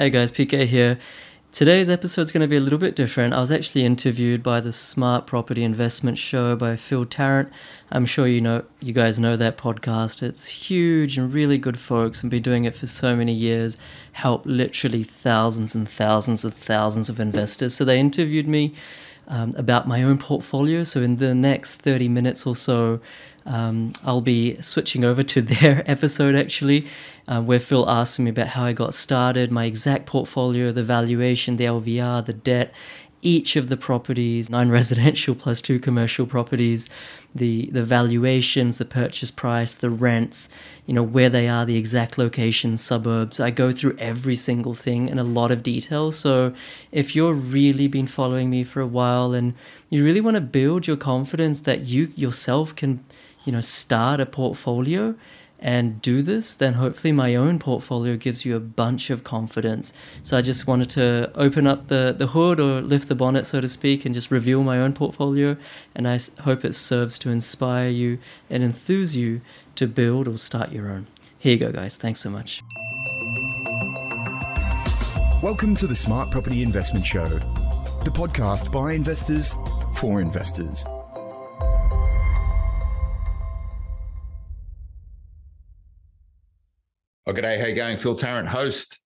Hey guys, PK here. Today's episode is going to be a little bit different. I was actually interviewed by the Smart Property Investment Show by Phil Tarrant. I'm sure you know you guys know that podcast. It's huge and really good folks and been doing it for so many years. Help literally thousands and thousands of thousands of investors. So they interviewed me um, about my own portfolio. So in the next 30 minutes or so, um, I'll be switching over to their episode actually, uh, where Phil asked me about how I got started, my exact portfolio, the valuation, the LVR, the debt, each of the properties, nine residential plus two commercial properties, the the valuations, the purchase price, the rents, you know, where they are, the exact location, suburbs. I go through every single thing in a lot of detail. So if you're really been following me for a while and you really want to build your confidence that you yourself can, you know, start a portfolio, and do this, then hopefully my own portfolio gives you a bunch of confidence. So I just wanted to open up the, the hood or lift the bonnet, so to speak, and just reveal my own portfolio. And I hope it serves to inspire you and enthuse you to build or start your own. Here you go, guys. Thanks so much. Welcome to the Smart Property Investment Show, the podcast by investors for investors. Oh, g'day. How you going? Phil Tarrant, host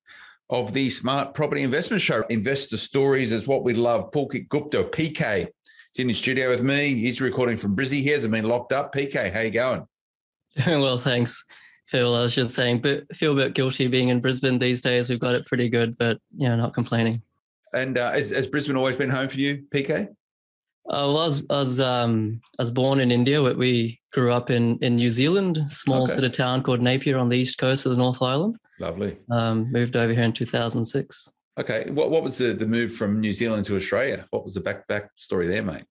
of the Smart Property Investment Show. Investor Stories is what we love. Pulkit Gupta, PK, is in the studio with me. He's recording from Brizzy. He hasn't been locked up. PK, how you going? well, thanks, Phil. I was just saying, but feel a bit guilty being in Brisbane these days. We've got it pretty good, but yeah, not complaining. And uh, has, has Brisbane always been home for you, PK? Uh, well, I was, I was, um, I was born in India. But we grew up in, in New Zealand, small okay. sort of town called Napier on the east coast of the North Island. Lovely. Um, moved over here in 2006. Okay. What, what was the, the move from New Zealand to Australia? What was the back back story there, mate?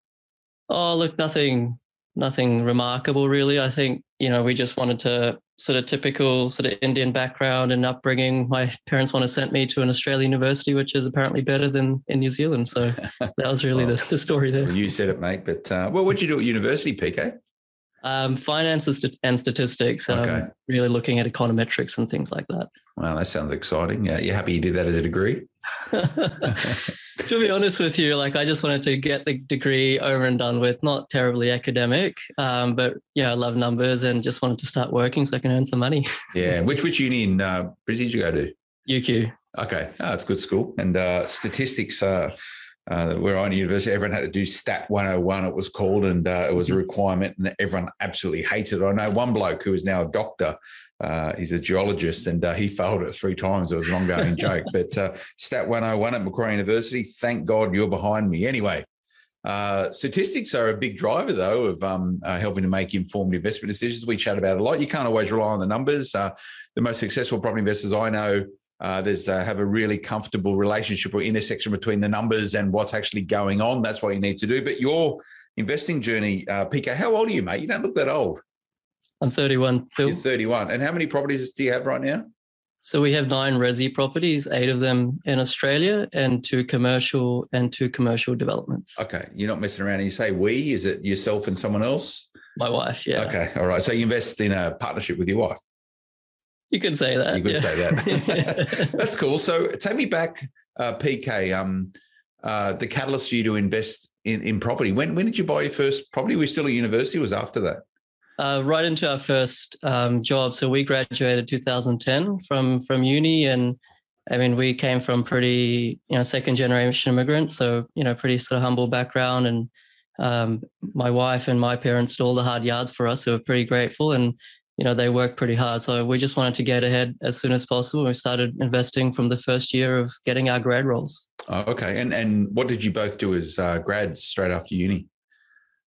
Oh, look, nothing, nothing remarkable really. I think, you know, we just wanted to sort of typical sort of Indian background and upbringing. My parents want to send me to an Australian university, which is apparently better than in New Zealand. So that was really well, the, the story there. Well, you said it, mate. But uh, well, what did you do at university, PK? Um, finance and statistics. Um, okay. Really looking at econometrics and things like that. Wow, that sounds exciting. Yeah, you happy you did that as a degree? to be honest with you, like I just wanted to get the degree over and done with. Not terribly academic, um, but yeah, I love numbers and just wanted to start working so I can earn some money. yeah. Which which uni in uh, Brisbane did you go to? UQ. Okay, oh, it's good school and uh, statistics. Uh, uh, went to university, everyone had to do Stat 101, it was called, and uh, it was a mm-hmm. requirement, and everyone absolutely hated it. I know one bloke who is now a doctor, uh, he's a geologist, and uh, he failed it three times. It was an ongoing joke. But uh, Stat 101 at Macquarie University, thank God you're behind me. Anyway, uh, statistics are a big driver, though, of um, helping to make informed investment decisions. We chat about a lot. You can't always rely on the numbers. the most successful property investors I know uh, there's uh, have a really comfortable relationship or intersection between the numbers and what's actually going on. That's what you need to do. But your investing journey, uh, PK, how old are you, mate? You don't look that old. I'm 31, Phil. You're 31. And how many properties do you have right now? So we have nine resi properties, eight of them in Australia, and two commercial and two commercial developments. Okay, you're not messing around. And you say we? Is it yourself and someone else? My wife, yeah. Okay, all right. So you invest in a partnership with your wife. You could say that. You could yeah. say that. That's cool. So take me back, uh, PK. Um, uh, the catalyst for you to invest in, in property. When when did you buy your first property? Were still at university? was after that? Uh, right into our first um, job. So we graduated 2010 from from uni, and I mean we came from pretty you know second generation immigrants, so you know pretty sort of humble background. And um, my wife and my parents did all the hard yards for us, so we're pretty grateful. And you know they work pretty hard so we just wanted to get ahead as soon as possible we started investing from the first year of getting our grad roles oh, okay and and what did you both do as uh, grads straight after uni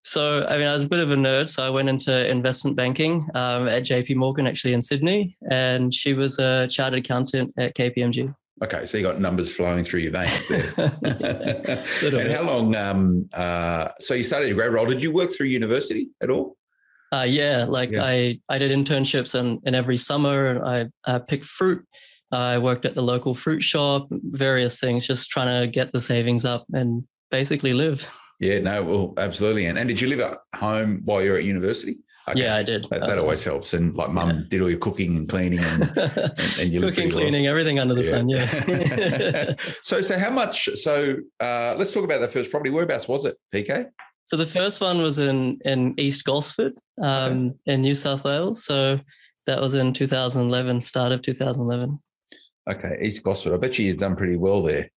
so i mean i was a bit of a nerd so i went into investment banking um, at jp morgan actually in sydney and she was a chartered accountant at kpmg Okay, so you got numbers flowing through your veins there. yeah, and how long? Um, uh, so you started your grad role. Did you work through university at all? Uh, yeah, like yeah. I, I did internships and, and every summer I, I picked fruit. I worked at the local fruit shop, various things, just trying to get the savings up and basically live. Yeah, no, well, absolutely. And, and did you live at home while you were at university? Okay. Yeah, I did. That, that always helps. And like mum Yeah. did all your cooking and cleaning and, and, and you Cooking, pretty well. cleaning, everything under the sun. Yeah. so, so how much? So, uh, let's talk about that first property. Whereabouts was it, PK? So the first one was in in East Gosford, um, in New South Wales. So that was in 2011, start of 2011. Okay, East Gosford. I bet you you've done pretty well there.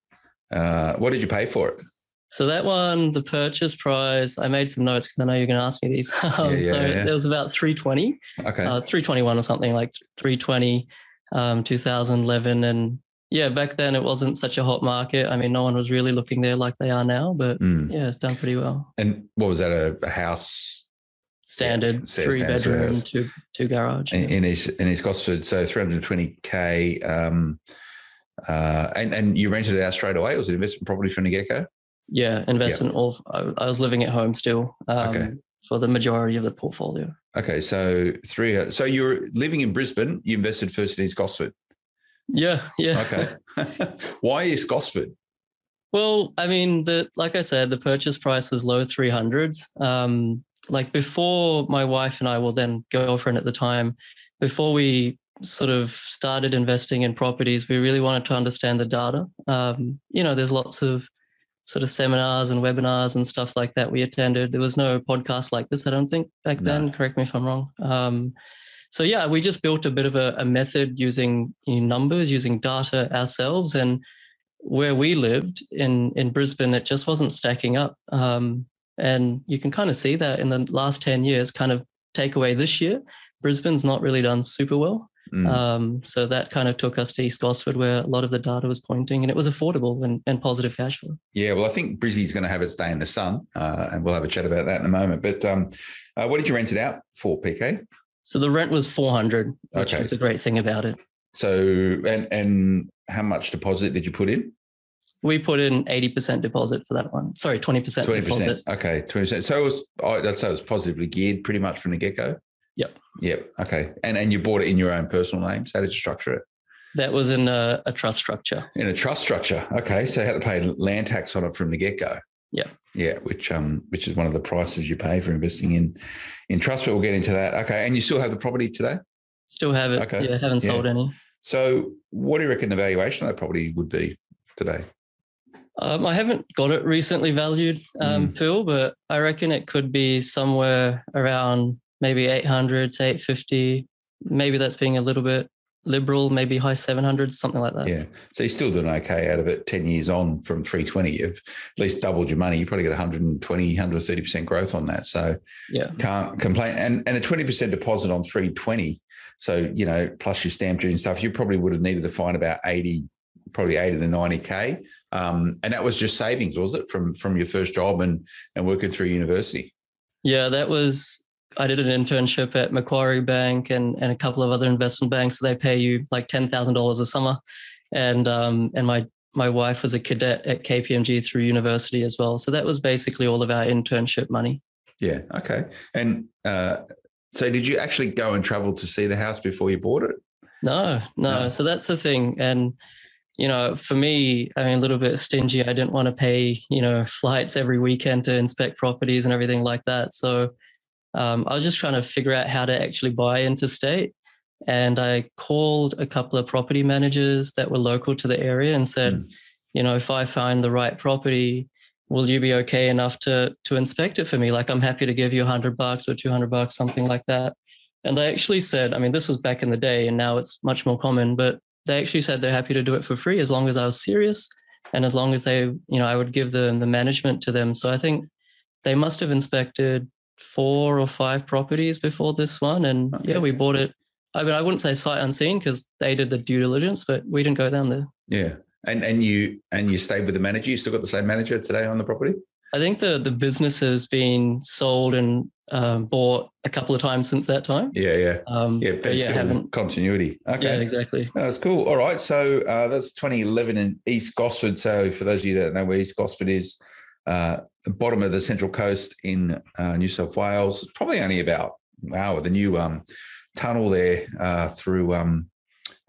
Uh, what did you pay for it? So that one, the purchase price, I made some notes because I know you're going to ask me these. Um, Yeah, yeah, so yeah. it was about 320, Okay, uh, 321 or something like 320, um, 2011. And yeah, back then it wasn't such a hot market. I mean, no one was really looking there like they are now, but Mm. yeah, it's done pretty well. and what was that? A, a house Standard, sta- three standard bedroom, house. two, two garage. in, yeah. in East in East Gosford? So, three hundred twenty k. Um, uh, and and you rented it out straight away. It was an investment property from the get go. Yeah, investment. All I, I was living at home still um, Okay. for the majority of the portfolio. Okay, so three. So you're living in Brisbane. You invested first in East Gosford. Yeah, yeah. Okay, why East Gosford? Well, I mean, the like I said, the purchase price was low three hundreds. Um, like before, my wife and I, well, then girlfriend at the time, before we sort of started investing in properties, we really wanted to understand the data. Um, you know, there's lots of sort of seminars and webinars and stuff like that we attended. There was no podcast like this, I don't think, back No. then. Correct me if I'm wrong. Um, so yeah, we just built a bit of a, a method using you know, numbers, using data ourselves, and where we lived in in Brisbane, it just wasn't stacking up. Um, and you can kind of see that in the last ten years. Kind of take away this year, Brisbane's not really done super well. Mm. Um, so that kind of took us to East Gosford, where a lot of the data was pointing, and it was affordable and, and positive cash flow. Yeah, well, I think Brizzy's going to have its day in the sun, uh, and we'll have a chat about that in a moment. But um, uh, what did you rent it out for, PK? So the rent was four hundred, which Okay. was the great thing about it. So, and and how much deposit did you put in? We put in eighty percent deposit for that one. Sorry, twenty percent Twenty deposit. percent. Okay, twenty percent. So it was. Oh, that's so it was positively geared pretty much from the get go. Yep. Yep. Okay. And and you bought it in your own personal name. So how did you structure it? That was in a, a trust structure. In a trust structure. Okay. So you had to pay land tax on it from the get go. Yeah. Yeah, which um which is one of the prices you pay for investing in in trust, but we'll get into that. Okay. And you still have the property today? Still have it. Okay. Yeah, haven't Yeah. sold any. So what do you reckon the valuation of that property would be today? Um, I haven't got it recently valued, um, Mm. Phil, but I reckon it could be somewhere around maybe 800 to 850. Maybe that's being a little bit liberal, maybe high 700s, something like that. Yeah. So you're still doing okay out of it 10 years on from 320. You've at least doubled your money. You probably get 120, 130% growth on that. So Yeah. can't complain. And and a 20% deposit on 320. So, you know, plus your stamp duty and stuff, you probably would have needed to find about 80, probably 80 to 90K. Um, and that was just savings, was it, from from your first job and and working through university? Yeah, that was. I did an internship at Macquarie Bank and, and a couple of other investment banks. They pay you like ten thousand dollars a summer, and um, and my my wife was a cadet at KPMG through university as well. So that was basically all of our internship money. Yeah. Okay. And uh, so did you actually go and travel to see the house before you bought it? No, no. No. So that's the thing. And, you know, for me, I mean, a little bit stingy. I didn't want to pay, you know, flights every weekend to inspect properties and everything like that. So um, I was just trying to figure out how to actually buy interstate. And I called a couple of property managers that were local to the area and said, Mm. you know, if I find the right property, will you be okay enough to to inspect it for me? Like I'm happy to give you a hundred bucks or two hundred bucks, something like that. And they actually said, I mean, this was back in the day and now it's much more common, but they actually said they're happy to do it for free as long as I was serious and as long as they, you know, I would give them the management to them. So I think they must have inspected four or five properties before this one. And yeah, we bought it. I mean, I wouldn't say sight unseen because they did the due diligence, but we didn't go down there. Yeah. And and you and you stayed with the manager. You still got the same manager today on the property? I think the the business has been sold and um, bought a couple of times since that time. Yeah, yeah. Um, Yeah, but yeah, haven't. continuity. Yeah, Okay. exactly. That's cool. All right. So uh, that's 2011 in East Gosford. So for those of you that don't know where East Gosford is, uh, the bottom of the Central Coast in uh, New South Wales, it's probably only about, wow, the new um, tunnel there uh, through um,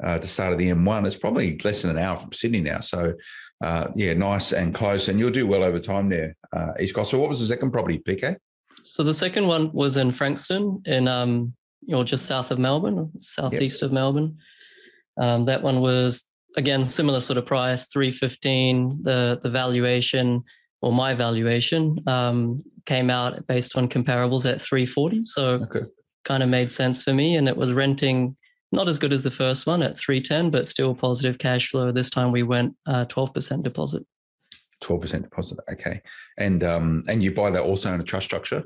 uh, the start of the M1, it's probably less than an hour from Sydney now. So uh, yeah, nice and close. And you'll do well over time there, uh, East Gosford. What was the second property, PK? So the second one was in Frankston, in um, you know, just south of Melbourne, southeast yep. of Melbourne. Um, that one was again similar sort of price, three fifteen. The the valuation or my valuation um, came out based on comparables at three forty. So okay. kind of made sense for me, and it was renting not as good as the first one at 310 but still positive cash flow. This time we went uh, 12% deposit. 12% deposit okay. And um and you buy that also in a trust structure?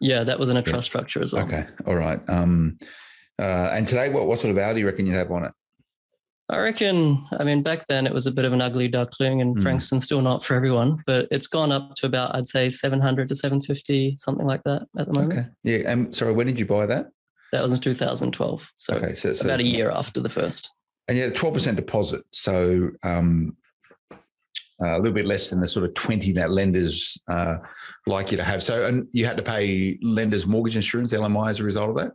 Yeah that was in a trust structure as well. Okay all right um uh and today what, what sort of hour do you reckon you'd have on it I reckon, I mean, back then it was a bit of an ugly duckling and mm. Frankston's still not for everyone, but it's gone up to about, I'd say 700 to 750, something like that at the moment. Okay. Yeah. And sorry, when did you buy that? That was in 2012. So, okay, so, so about a year after the first. And you had a 12% deposit. So um, uh, a little bit less than the sort of 20 that lenders uh, like you to have. So, and you had to pay lenders mortgage insurance, LMI, as a result of that?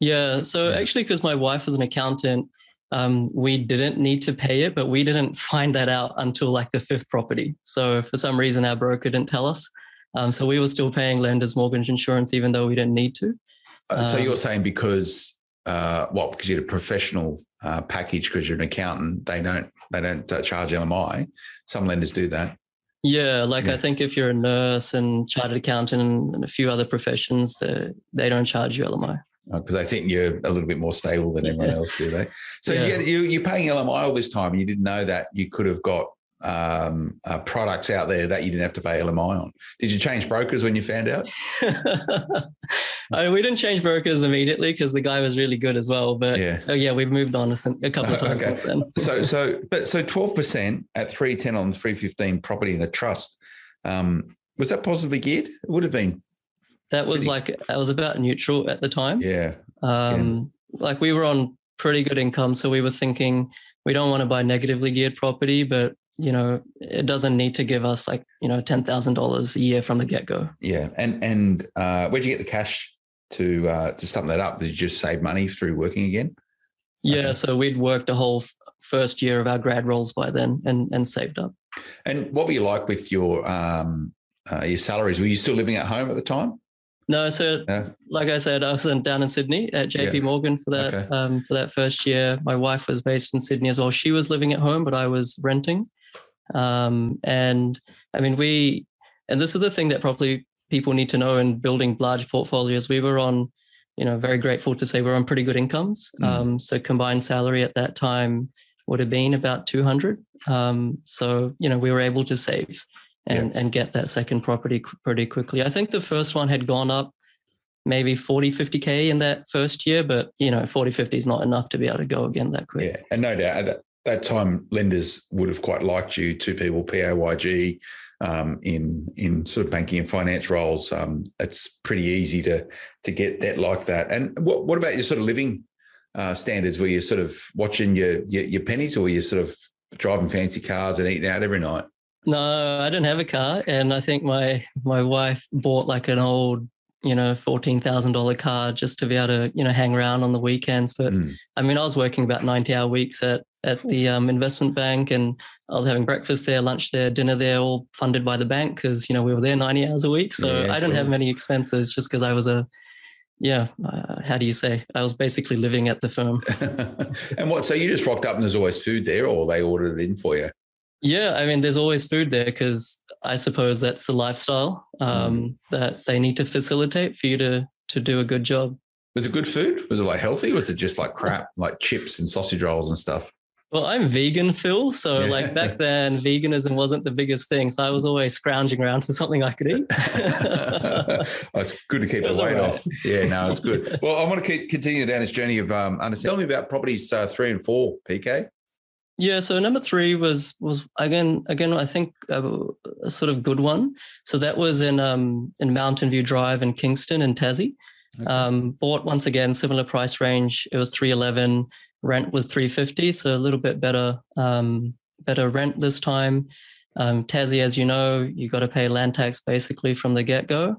Yeah. So, yeah. actually, because my wife was an accountant, um, we didn't need to pay it, but we didn't find that out until like the fifth property. So, for some reason, our broker didn't tell us. Um, so, we were still paying lenders mortgage insurance, even though we didn't need to. Uh, so you're um, saying because uh, what? Because you had a professional uh, package because you're an accountant, they don't they don't uh, charge LMI. Some lenders do that. Yeah, like yeah. I think if you're a nurse and chartered accountant and a few other professions, they, they don't charge you LMI because I think you're a little bit more stable than everyone else, do they? So yeah. you, you're paying LMI all this time, and you didn't know that you could have got um, uh, products out there that you didn't have to pay LMI on. Did you change brokers when you found out? I mean, we didn't change brokers immediately because the guy was really good as well. But yeah, oh yeah, we've moved on a, couple of times okay. since then. so so but so twelve percent at three ten on three fifteen property in a trust. Um, was that positively geared? It would have been. That was like that was about neutral at the time. Yeah. Um, yeah. like we were on pretty good income, so we were thinking we don't want to buy negatively geared property, but you know, it doesn't need to give us like, you know, $10,000 a year from the get go. Yeah. And, and, uh, where'd you get the cash to, uh, to stump that up? Did you just save money through working again? Yeah. Okay. So we'd worked a whole first year of our grad roles by then and, and saved up. And what were you like with your, um, uh, your salaries? Were you still living at home at the time? No, so like I said, I was in, down in Sydney at JP yeah. Morgan for that okay. um, for that first year. My wife was based in Sydney as well. She was living at home, but I was renting. Um, and I mean, we, and this is the thing that probably people need to know in building large portfolios. We were on, you know, very grateful to say we're on pretty good incomes. Mm. Um, so combined salary at that time would have been about 200. Um, so, you know, we were able to save and, yeah. and get that second property pretty quickly. I think the first one had gone up maybe 40, 50K in that first year, but, you know, 40, 50 is not enough to be able to go again that quick. Yeah. And no doubt that time lenders would have quite liked you, two people, PAYG, um, in in sort of banking and finance roles. Um, it's pretty easy to to get that like that. And what what about your sort of living uh, standards? where you're sort of watching your, your your pennies, or you're sort of driving fancy cars and eating out every night? No, I didn't have a car, and I think my my wife bought like an old you know, fourteen thousand dollar car just to be able to, you know, hang around on the weekends. But mm. I mean, I was working about ninety hour weeks at at the um, investment bank, and I was having breakfast there, lunch there, dinner there, all funded by the bank because you know we were there ninety hours a week. So yeah, I didn't cool. have many expenses just because I was a yeah, uh, how do you say? I was basically living at the firm. and what? So you just rocked up and there's always food there, or they ordered it in for you? Yeah, I mean, there's always food there because I suppose that's the lifestyle um, mm. that they need to facilitate for you to to do a good job. Was it good food? Was it like healthy? Was it just like crap, like chips and sausage rolls and stuff? Well, I'm vegan, Phil. So, yeah. like back then, veganism wasn't the biggest thing. So, I was always scrounging around for something I could eat. oh, it's good to keep the weight right. off. Yeah, no, it's good. Well, I want to keep, continue down this journey of um, understanding. Tell me about properties uh, three and four, PK. Yeah, so number three was was again again I think a, a, sort of good one. So that was in um, in Mountain View Drive in Kingston and Tassie. Okay. Um, bought once again similar price range. It was three eleven. Rent was three fifty, so a little bit better um, better rent this time. Um, Tassie, as you know, you got to pay land tax basically from the get go.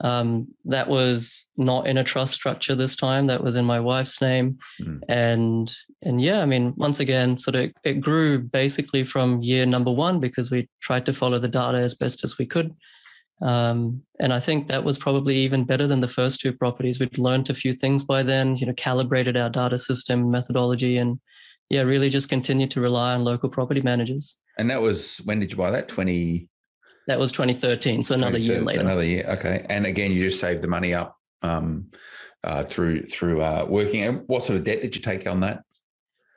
Um, that was not in a trust structure this time. That was in my wife's name, mm. and and yeah, I mean, once again, sort of it grew basically from year number one because we tried to follow the data as best as we could. Um, and I think that was probably even better than the first two properties. We'd learned a few things by then, you know, calibrated our data system methodology and yeah, really just continued to rely on local property managers. And that was when did you buy that? 20 That was 2013, so another year later. Another year. Okay. And again, you just saved the money up um, uh, through through uh, working. And what sort of debt did you take on that?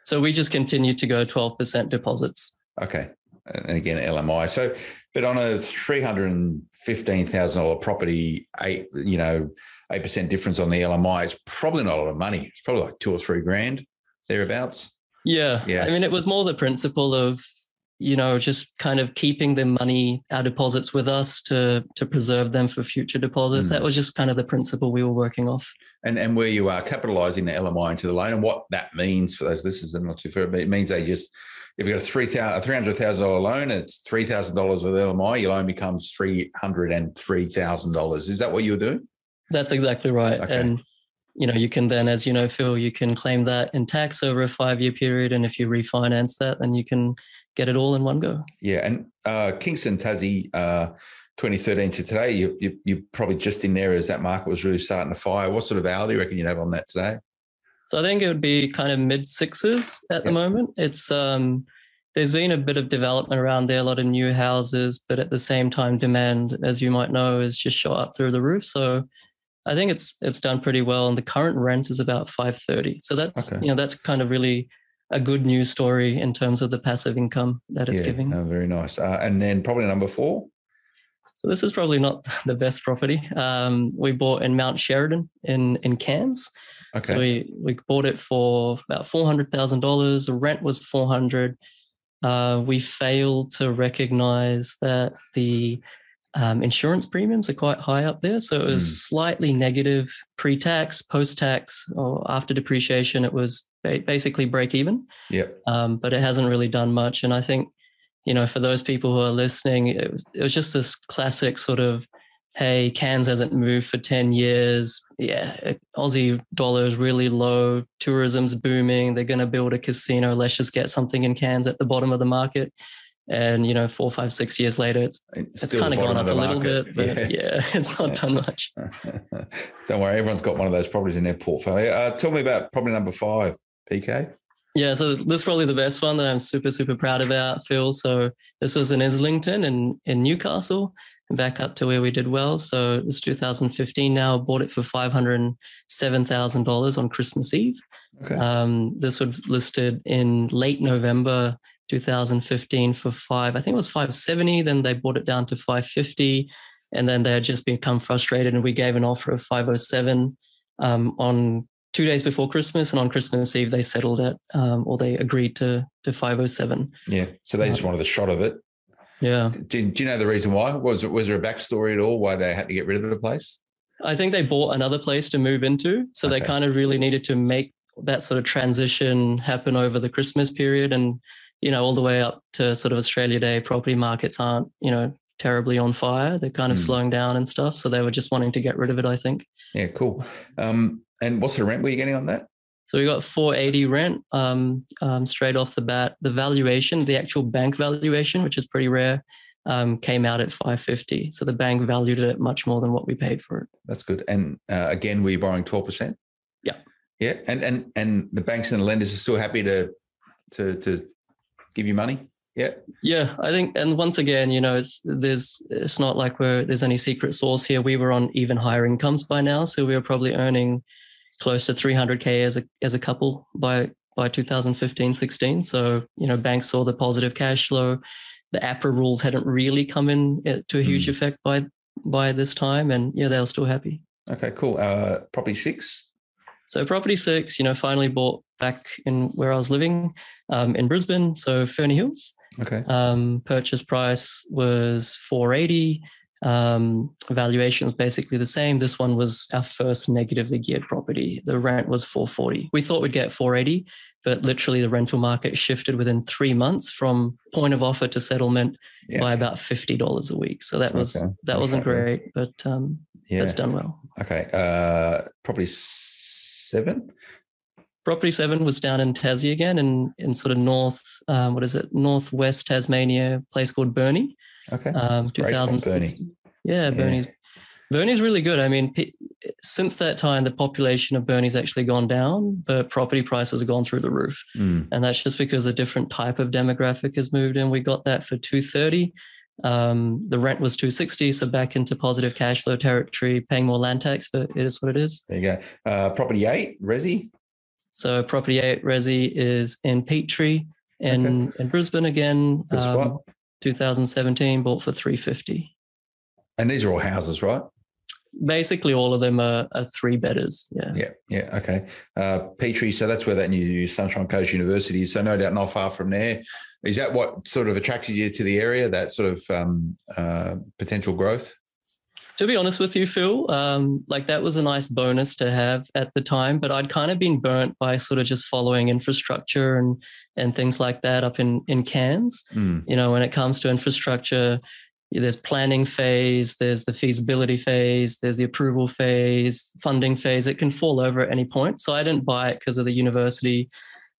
So we just continued to go 12% deposits. Okay. And again, LMI. So, but on a three hundred and fifteen thousand dollar property, eight you know, eight percent difference on the LMI, it's probably not a lot of money. It's probably like two or three grand thereabouts. Yeah. Yeah. I mean, it was more the principle of, you know, just kind of keeping the money, our deposits with us to to preserve them for future deposits. Mm. That was just kind of the principle we were working off. And and where you are capitalising the LMI into the loan, and what that means for those listeners are not too fair, but it means they just if you've got a three thousand a three hundred thousand dollar loan, it's three thousand dollars with LMI, your loan becomes three hundred and three thousand dollars. Is that what you're doing? That's exactly right. Okay. And you know, you can then, as you know, Phil, you can claim that in tax over a five year period. And if you refinance that, then you can get it all in one go. Yeah, and uh, Kingston Tassie, uh, 2013 to today, you, you you're probably just in there as that market was really starting to fire. What sort of hour do you reckon you'd have on that today? So I think it would be kind of mid sixes at the moment. It's um there's been a bit of development around there, a lot of new houses, but at the same time, demand, as you might know, is just shot up through the roof. So I think it's it's done pretty well. And the current rent is about five thirty. So that's Okay. you know, that's kind of really a good news story in terms of the passive income that it's yeah, giving. oh, very nice. Uh, and then probably number four. So this is probably not the best property. Um, we bought in Mount Sheridan in in Cairns. Okay. So we we bought it for about four hundred thousand dollars. Rent was four hundred. Uh, we failed to recognize that the um, insurance premiums are quite high up there, so it was Mm. slightly negative pre-tax, post-tax, or after depreciation. It was ba- basically break even, yep. um, but it hasn't really done much. And I think, you know, for those people who are listening, it was, it was just this classic sort of hey, Cairns hasn't moved for 10 years. Yeah, Aussie dollar is really low. Tourism's booming. They're going to build a casino. Let's just get something in Cairns at the bottom of the market. And, you know, four, five, six years later, it's, It's, it's kind of gone up a little market. bit, but yeah, it's not done much. Don't worry, everyone's got one of those properties in their portfolio. Uh, tell me about property number five, PK. Yeah, so this is probably the best one that I'm super, super proud about, Phil. So this was in Islington in, in Newcastle, and back up to where we did well. So it's 2015 now. Bought it for $507,000 on Christmas Eve. Okay. Um, this was listed in late November 2015 for five, I think it was 570. Then they brought it down to 550. And then they had just become frustrated, and we gave an offer of 507 um, on two days before Christmas. And on Christmas Eve, they settled it, um, or they agreed to to 507. yeah. So they just wanted a shot of it. Yeah. Do, do you know the reason why? Was was there a backstory at all why they had to get rid of the place? I think they bought another place to move into. So they kind of really needed to make that sort of transition happen over the Christmas period. And, you know, all the way up to sort of Australia Day, property markets aren't, you know, terribly on fire. They're kind of Hmm. slowing down and stuff. So they were just wanting to get rid of it, I think. Yeah, cool. Um, and what sort of rent were you getting on that? So we got 480 rent um, um, straight off the bat. The valuation, the actual bank valuation, which is pretty rare, um, came out at 550. So the bank valued it much more than what we paid for it. That's good. And uh, again, were you borrowing twelve percent? Yeah. Yeah, and and and the banks and the lenders are still happy to to to give you money. Yeah. Yeah, I think, and once again, you know, it's there's it's not like we're there's any secret sauce here. We were on even higher incomes by now, so we were probably earning close to 300k as a as a couple by by 2015, 16. So you know, banks saw the positive cash flow. The APRA rules hadn't really come in uh, to a huge Mm. effect by by this time, and yeah, they were still happy. Okay. Cool. Uh, property six. So property six, you know, finally bought back in where I was living um, in Brisbane, so Ferny Hills. Okay. Um, purchase price was 480. Um, valuation was basically the same. This one was our first negatively geared property. The rent was 440. We thought we'd get 480, but literally the rental market shifted within three months from point of offer to settlement Yeah. by about fifty dollars a week. So that was Okay. that wasn't Okay. great, but um, Yeah. that's done well. Okay. Uh, property seven. Property seven was down in Tassie again, in in sort of north, um, what is it, northwest Tasmania, place called Burnie. Okay. Um, It's great spot, 2016. Burnie. Yeah, Burnie's Burnie's really good. I mean, p- since that time, the population of Burnie's actually gone down, but property prices have gone through the roof, Mm. and that's just because a different type of demographic has moved in. We got that for two thirty. Um, the rent was two sixty, so back into positive cash flow territory, paying more land tax, but it is what it is. There you go. Uh, property eight, Resi. So property eight Resi is in Petrie in in Brisbane again. Good spot. um, 2017 bought for 350. And these are all houses, right? Basically, all of them are, are three bedders. Yeah. Yeah, yeah, okay. Uh, Petrie, so that's where that new Sunshine Coast University is. So no doubt not far from there. Is that what sort of attracted you to the area? That sort of um, uh, potential growth? To be honest with you, Phil, um, like that was a nice bonus to have at the time, but I'd kind of been burnt by sort of just following infrastructure and and things like that up in in Cairns. Hmm. You know, when it comes to infrastructure, there's planning phase, there's the feasibility phase, there's the approval phase, funding phase. It can fall over at any point. So I didn't buy it because of the university.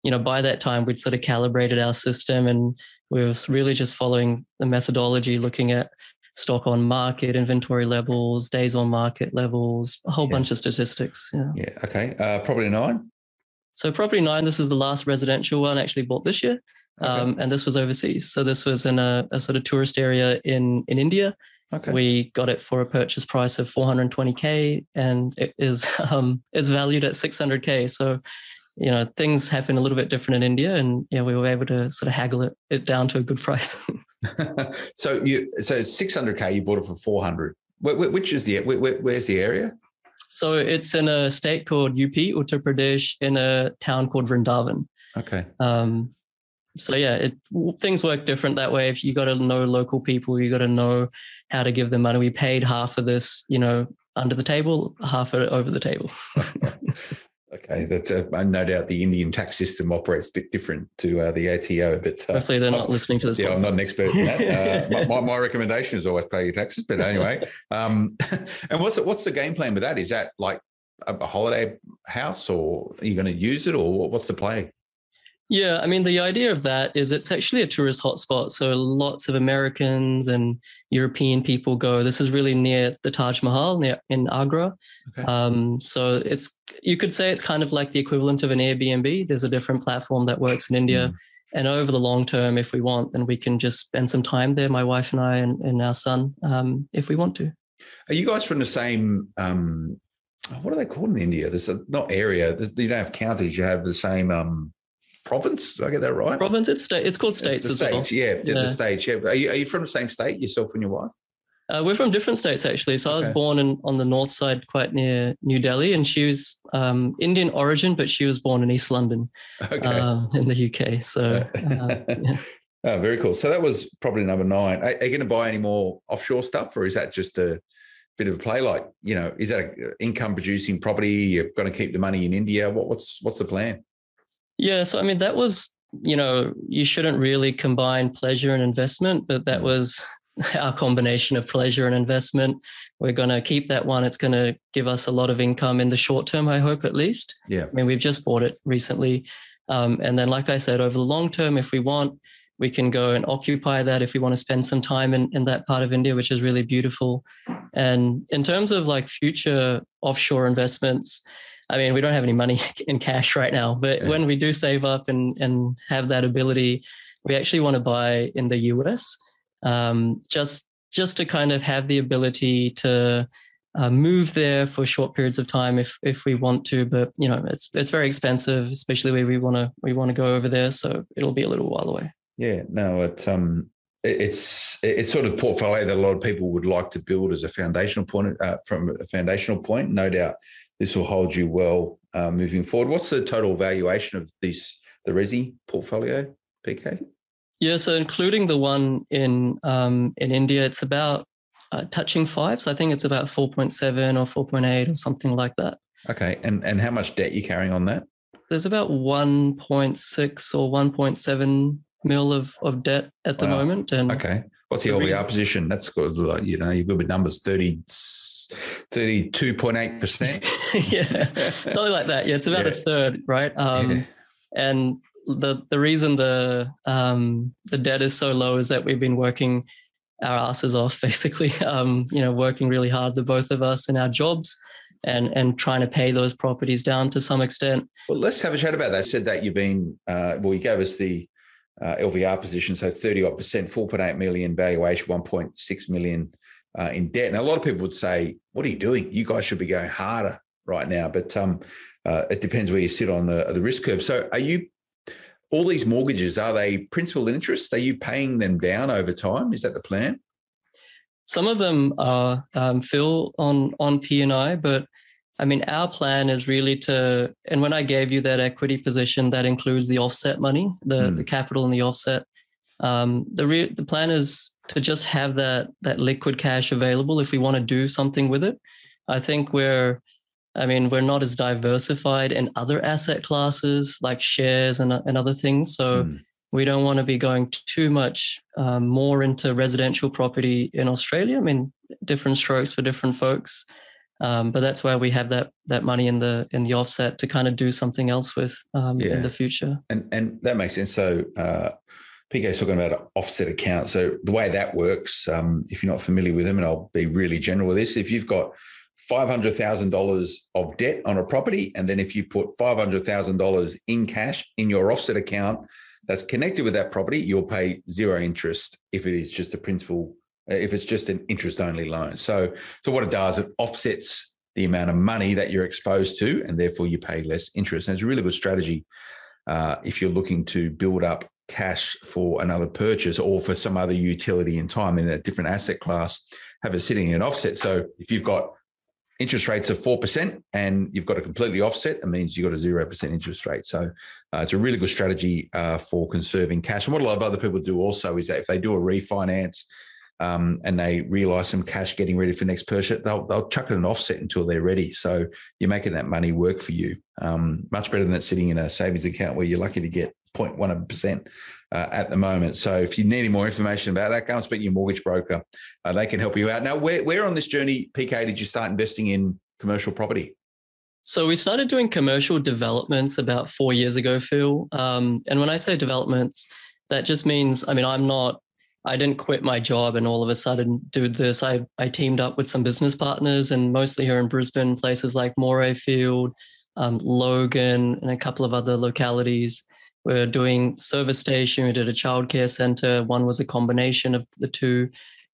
You know, by that time we'd sort of calibrated our system and we were really just following the methodology, looking at stock on market, inventory levels, days on market levels, a whole Yeah. bunch of statistics. Yeah. Yeah, okay. Uh, property nine. So property nine, this is the last residential one actually bought this year. Okay. Um, and this was overseas. So this was in a, a sort of tourist area in, in India. okay. We got it for a purchase price of 420k, and it is um, is valued at 600k. So, you know, things happen a little bit different in India, and yeah, we were able to sort of haggle it, it down to a good price. so you so 600k you bought it for 400 Wh- wh- which is the wh- wh- where's the area so it's in a state called UP, Uttar Pradesh, in a town called Vrindavan. okay Um, so yeah, it, things work different that way. If you got to know local people, you got to know how to give them money. We paid half of this, you know, under the table, half of it over the table. okay that's uh, no doubt the indian tax system operates a bit different to uh, the ato but uh, Hopefully, they're not listening to this. yeah, I'm not an expert in that. Uh, my, my, recommendation is always pay your taxes. But anyway, um, and what's the, what's the game plan with that? Is that like a, a holiday house, or are you going to use it, or what's the play? Yeah, I mean, the idea of that is it's actually a tourist hotspot. So lots of Americans and European people go. This is really near the Taj Mahal near in Agra. Okay. Um, so it's you could say it's kind of like the equivalent of an Airbnb. There's a different platform that works in India. Mm. And over the long term, if we want, then we can just spend some time there, my wife and I and, and our son, um, if we want to. Are you guys from the same? Um, what are they called in India? There's a, not area. You don't have counties. You have the same um, province. Did I get that right? Province, it's state. It's called It's states the as states, yeah, the- Yeah. the states. Yeah. Are you, are you from the same state? Yourself and your wife? Uh, we're from different states actually. So I was born in, on the north side, quite near New Delhi, and she was um, Indian origin, but she was born in East London, Okay. um, in the UK. So uh, yeah. Oh, very cool. So that was probably number nine. Are, are you going to buy any more offshore stuff, or is that just a bit of a play? Like, you know, is that an income producing property? You're going to keep the money in India. What, what's what's the plan? Yeah, so I mean that was, you know, you shouldn't really combine pleasure and investment, but that Mm. was our combination of pleasure and investment. We're going to keep that one. It's going to give us a lot of income in the short term, I hope at least. Yeah. I mean, we've just bought it recently. Um, and then, like I said, over the long term, if we want, we can go and occupy that if we want to spend some time in, in that part of India, which is really beautiful. And in terms of like future offshore investments, I mean, we don't have any money in cash right now, but Yeah. when we do save up and, and have that ability, we actually want to buy in the US um, just just to kind of have the ability to uh, move there for short periods of time if if we want to. But you know, it's it's very expensive, especially where we want to we want to go over there. So it'll be a little while away. Yeah. No, it's um, it's it's sort of portfolio that a lot of people would like to build as a foundational point. Uh, from a foundational point, no doubt, this will hold you well uh, moving forward. What's the total valuation of this the Resi portfolio, PK? Yeah, so including the one in um, in India, it's about uh, touching five. So I think it's about four point seven or four point eight or something like that. Okay, and and how much debt you carrying on that? There's about one point six or one point seven mil of of debt at the Wow. moment, and Okay. What's the The LVR position? That's good. Like, you know, you're good with numbers 30, 32.8%. yeah, something like that. Yeah, it's about a third, right? Um, Yeah. And the the reason the um, the debt is so low is that we've been working our asses off, basically. Um, you know, working really hard, the both of us in our jobs, and and trying to pay those properties down to some extent. Well, let's have a chat about that. I said that you've been uh, well. You gave us the uh, LVR position, so thirty odd percent, four point eight million valuation, one point six million uh, in debt. And a lot of people would say, "What are you doing? You guys should be going harder right now." But um, uh, it depends where you sit on the, the risk curve. So, are you all these mortgages? Are they principal interest? Are you paying them down over time? Is that the plan? Some of them are um, Phil on on P and I, but I mean, our plan is really to, and when I gave you that equity position, that includes the offset money, the, mm. the capital and the offset. Um, the re- the plan is to just have that that liquid cash available if we want to do something with it. I think we're, I mean, we're not as diversified in other asset classes like shares and and other things. So mm. we don't want to be going too much um, more into residential property in Australia. I mean, different strokes for different folks. Um, but that's where we have that that money in the in the offset to kind of do something else with um, yeah. in the future. And and that makes sense. So uh, PK's talking about an offset account. So the way that works, um, if you're not familiar with them, and I'll be really general with this, if you've got five hundred thousand dollars of debt on a property, and then if you put five hundred thousand dollars in cash in your offset account that's connected with that property, you'll pay zero interest if it is just a principal uh, if it's just an interest only loan. So, so what it does, it offsets the amount of money that you're exposed to, and therefore you pay less interest. And it's a really good strategy uh, if you're looking to build up cash for another purchase or for some other utility in time in a different asset class, have it sitting in an offset. So if you've got interest rates of 4% and you've got a completely offset, it means you've got a 0% interest rate. So uh, it's a really good strategy uh, for conserving cash. And what a lot of other people do also is that if they do a refinance, um, and they realize some cash getting ready for next purchase, they'll, they'll chuck it an offset until they're ready. So you're making that money work for you. Um, much better than it sitting in a savings account where you're lucky to get 0.1% uh, at the moment. So if you need any more information about that, go and speak to your mortgage broker. Uh, they can help you out. Now, where, where on this journey, PK, did you start investing in commercial property? So we started doing commercial developments about four years ago, Phil. Um, and when I say developments, that just means, I mean, I'm not I didn't quit my job and all of a sudden do this. I, I teamed up with some business partners and mostly here in Brisbane, places like Morayfield, um, Logan, and a couple of other localities. We're doing service station. We did a childcare center. One was a combination of the two.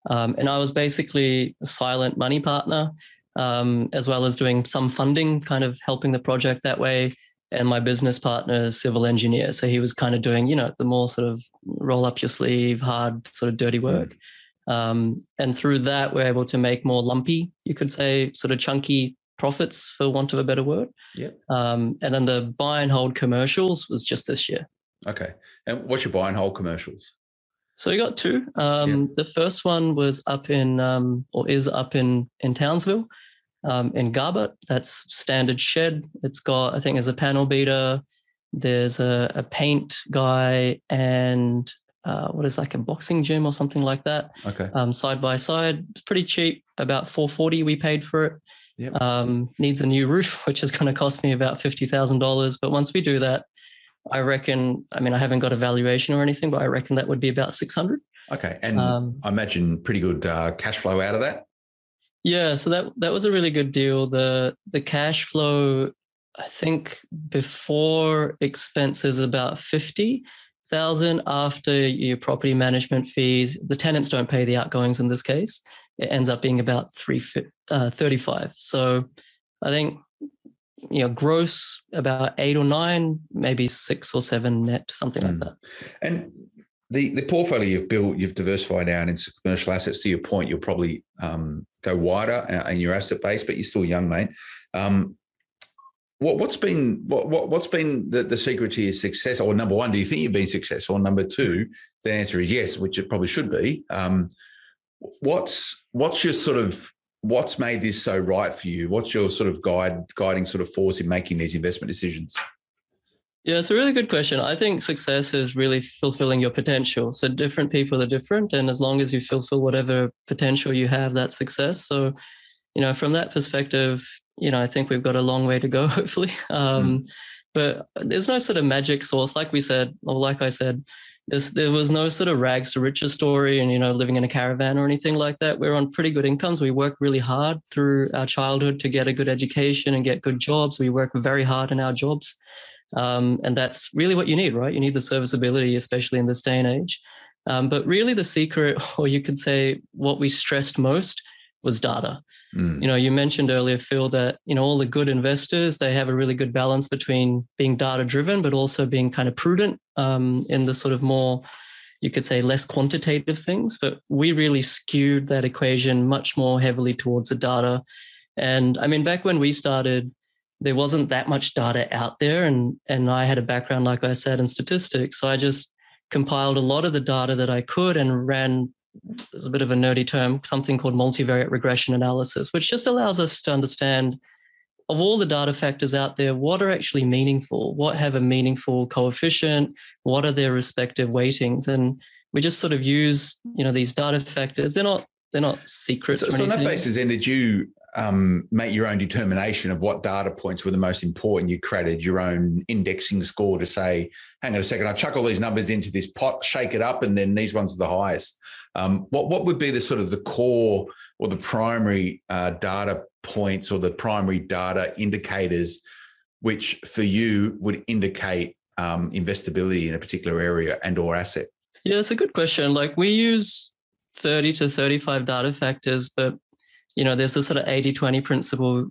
Um, and I was basically a silent money partner, um, as well as doing some funding, kind of helping the project that way and my business partner is civil engineer so he was kind of doing you know the more sort of roll up your sleeve hard sort of dirty work um, and through that we're able to make more lumpy you could say sort of chunky profits for want of a better word yeah um, and then the buy and hold commercials was just this year okay and what's your buy and hold commercials so we got two um, the first one was up in um, or is up in in townsville um, in Garbutt. That's standard shed. It's got, I think, there's a panel beater, there's a, a paint guy, and uh, what is like a boxing gym or something like that. Okay. Um, side by side, it's pretty cheap. About 440 we paid for it. Yep. Um, needs a new roof, which is going to cost me about fifty thousand dollars. But once we do that, I reckon. I mean, I haven't got a valuation or anything, but I reckon that would be about six hundred. Okay, and um, I imagine pretty good uh, cash flow out of that. Yeah, so that that was a really good deal. The the cash flow, I think before expenses about fifty thousand. After your property management fees, the tenants don't pay the outgoings in this case. It ends up being about three uh, thirty five. So I think you know gross about eight or nine, maybe six or seven net, something mm. like that. And the the portfolio you've built, you've diversified out into commercial assets. To your point, you'll probably um, go wider in your asset base, but you're still young, mate. Um, what, has been what, what has been the, the secret to your success? Or number one, do you think you've been successful? number two, the answer is yes, which it probably should be. Um, what's what's your sort of what's made this so right for you? What's your sort of guide guiding sort of force in making these investment decisions? Yeah, it's a really good question. I think success is really fulfilling your potential. So different people are different, and as long as you fulfill whatever potential you have, that's success. So, you know, from that perspective, you know, I think we've got a long way to go, hopefully. Um, mm. But there's no sort of magic source, like we said, or like I said. There was no sort of rags to riches story and, you know, living in a caravan or anything like that. We're on pretty good incomes. We work really hard through our childhood to get a good education and get good jobs. We work very hard in our jobs. Um, and that's really what you need, right? You need the serviceability, especially in this day and age. Um, but really, the secret, or you could say what we stressed most, was data. Mm. You know, you mentioned earlier, Phil, that you know all the good investors they have a really good balance between being data driven, but also being kind of prudent um, in the sort of more, you could say, less quantitative things. But we really skewed that equation much more heavily towards the data. And I mean, back when we started, there wasn't that much data out there, and and I had a background, like I said, in statistics, so I just compiled a lot of the data that I could and ran there's a bit of a nerdy term, something called multivariate regression analysis, which just allows us to understand of all the data factors out there, what are actually meaningful, what have a meaningful coefficient, what are their respective weightings, and we just sort of use you know these data factors. They're not they're not secrets. So, so on that basis, then did you um, make your own determination of what data points were the most important. You created your own indexing score to say, hang on a second, I chuck all these numbers into this pot, shake it up, and then these ones are the highest. Um, what what would be the sort of the core or the primary uh, data points or the primary data indicators, which for you would indicate um, investability in a particular area and or asset? Yeah, it's a good question. Like we use 30 to 35 data factors, but you know, there's this sort of 80 20 principle.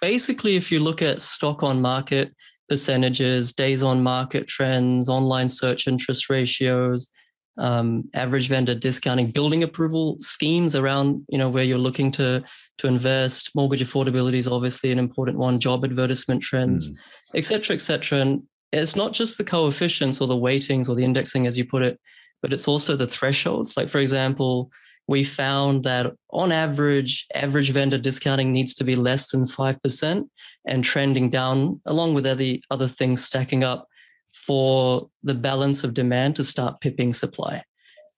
Basically, if you look at stock on market percentages, days on market trends, online search interest ratios, um, average vendor discounting, building approval schemes around, you know, where you're looking to to invest, mortgage affordability is obviously an important one, job advertisement trends, mm. et cetera, et cetera. And it's not just the coefficients or the weightings or the indexing, as you put it, but it's also the thresholds. Like, for example, we found that on average, average vendor discounting needs to be less than 5% and trending down, along with other, other things stacking up for the balance of demand to start pipping supply.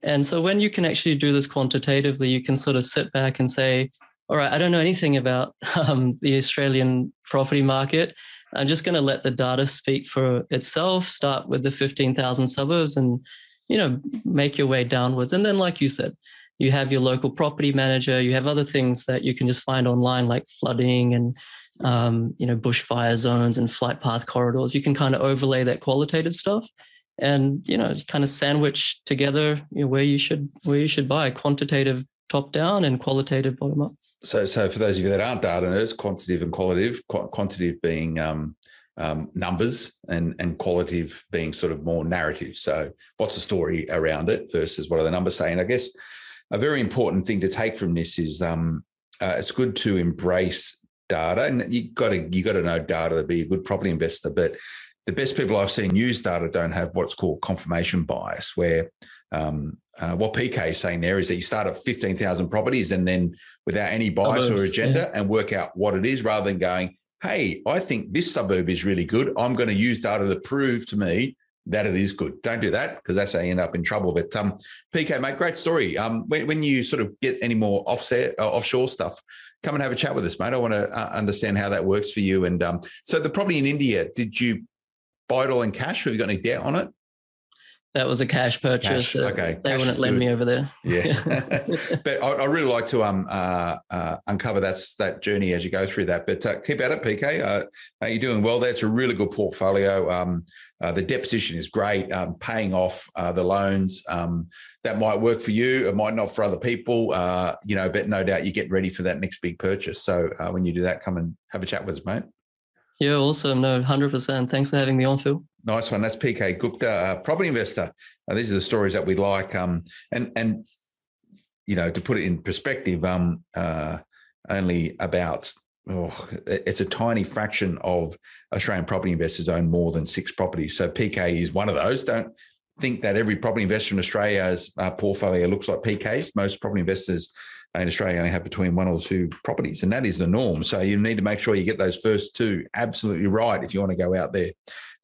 And so when you can actually do this quantitatively, you can sort of sit back and say, all right, I don't know anything about um, the Australian property market. I'm just going to let the data speak for itself, start with the 15,000 suburbs and, you know, make your way downwards. And then, like you said, you have your local property manager, you have other things that you can just find online like flooding and um, you know bushfire zones and flight path corridors. You can kind of overlay that qualitative stuff and you know kind of sandwich together you know, where you should where you should buy quantitative top down and qualitative bottom up. So, so for those of you that aren't data nerds, quantitative and qualitative, quantitative being um, um, numbers and and qualitative being sort of more narrative. So, what's the story around it versus what are the numbers saying? I guess a very important thing to take from this is um, uh, it's good to embrace data, and you got to you got to know data to be a good property investor. But the best people I've seen use data don't have what's called confirmation bias, where um, uh, what PK is saying there is that you start at 15,000 properties and then without any bias or agenda yeah. and work out what it is rather than going, hey, I think this suburb is really good. I'm going to use data to prove to me that it is good. Don't do that because that's how you end up in trouble. But um, PK, mate, great story. Um, when, when you sort of get any more offset uh, offshore stuff, come and have a chat with us, mate. I want to uh, understand how that works for you. And um, so the property in India, did you buy it all in cash? Have you got any debt on it? That was a cash purchase. Cash, okay, they cash wouldn't lend me over there. Yeah, but I, I, really like to um uh, uh, uncover that that journey as you go through that. But uh, keep at it, PK. Uh, you're doing well there. It's a really good portfolio. Um, uh, the deposition is great. Um, paying off uh, the loans um, that might work for you. It might not for other people. you know, but no doubt you're getting ready for that next big purchase. So when you do that, come and have a chat with us, mate. Yeah, awesome. No, 100%. Thanks for having me on, Phil. Nice one. That's PK Gupta, uh, property investor. Uh, these are the stories that we like. Um, and, and, you know, to put it in perspective, um, uh, only about, oh, it's a tiny fraction of Australian property investors own more than six properties. So PK is one of those. Don't think that every property investor in Australia's uh, portfolio looks like PK's. Most property investors in Australia only have between one or two properties, and that is the norm. So you need to make sure you get those first two absolutely right if you want to go out there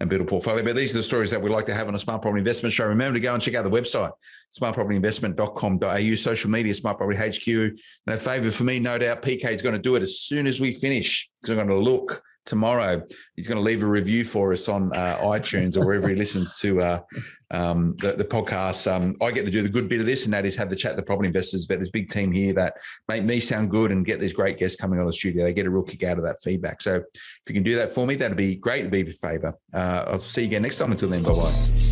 and build a portfolio. But these are the stories that we like to have on a smart property investment show. Remember to go and check out the website, smartpropertyinvestment.com.au, social media, Smart Property HQ. A favor for me, no doubt PK is going to do it as soon as we finish because I'm going to look tomorrow. He's going to leave a review for us on uh, iTunes or wherever he listens to uh, um, the, the podcast. Um, I get to do the good bit of this, and that is have the chat with the property investors about this big team here that make me sound good and get these great guests coming on the studio. They get a real kick out of that feedback. So if you can do that for me, that'd be great to be a favor. Uh, I'll see you again next time. Until then, bye bye.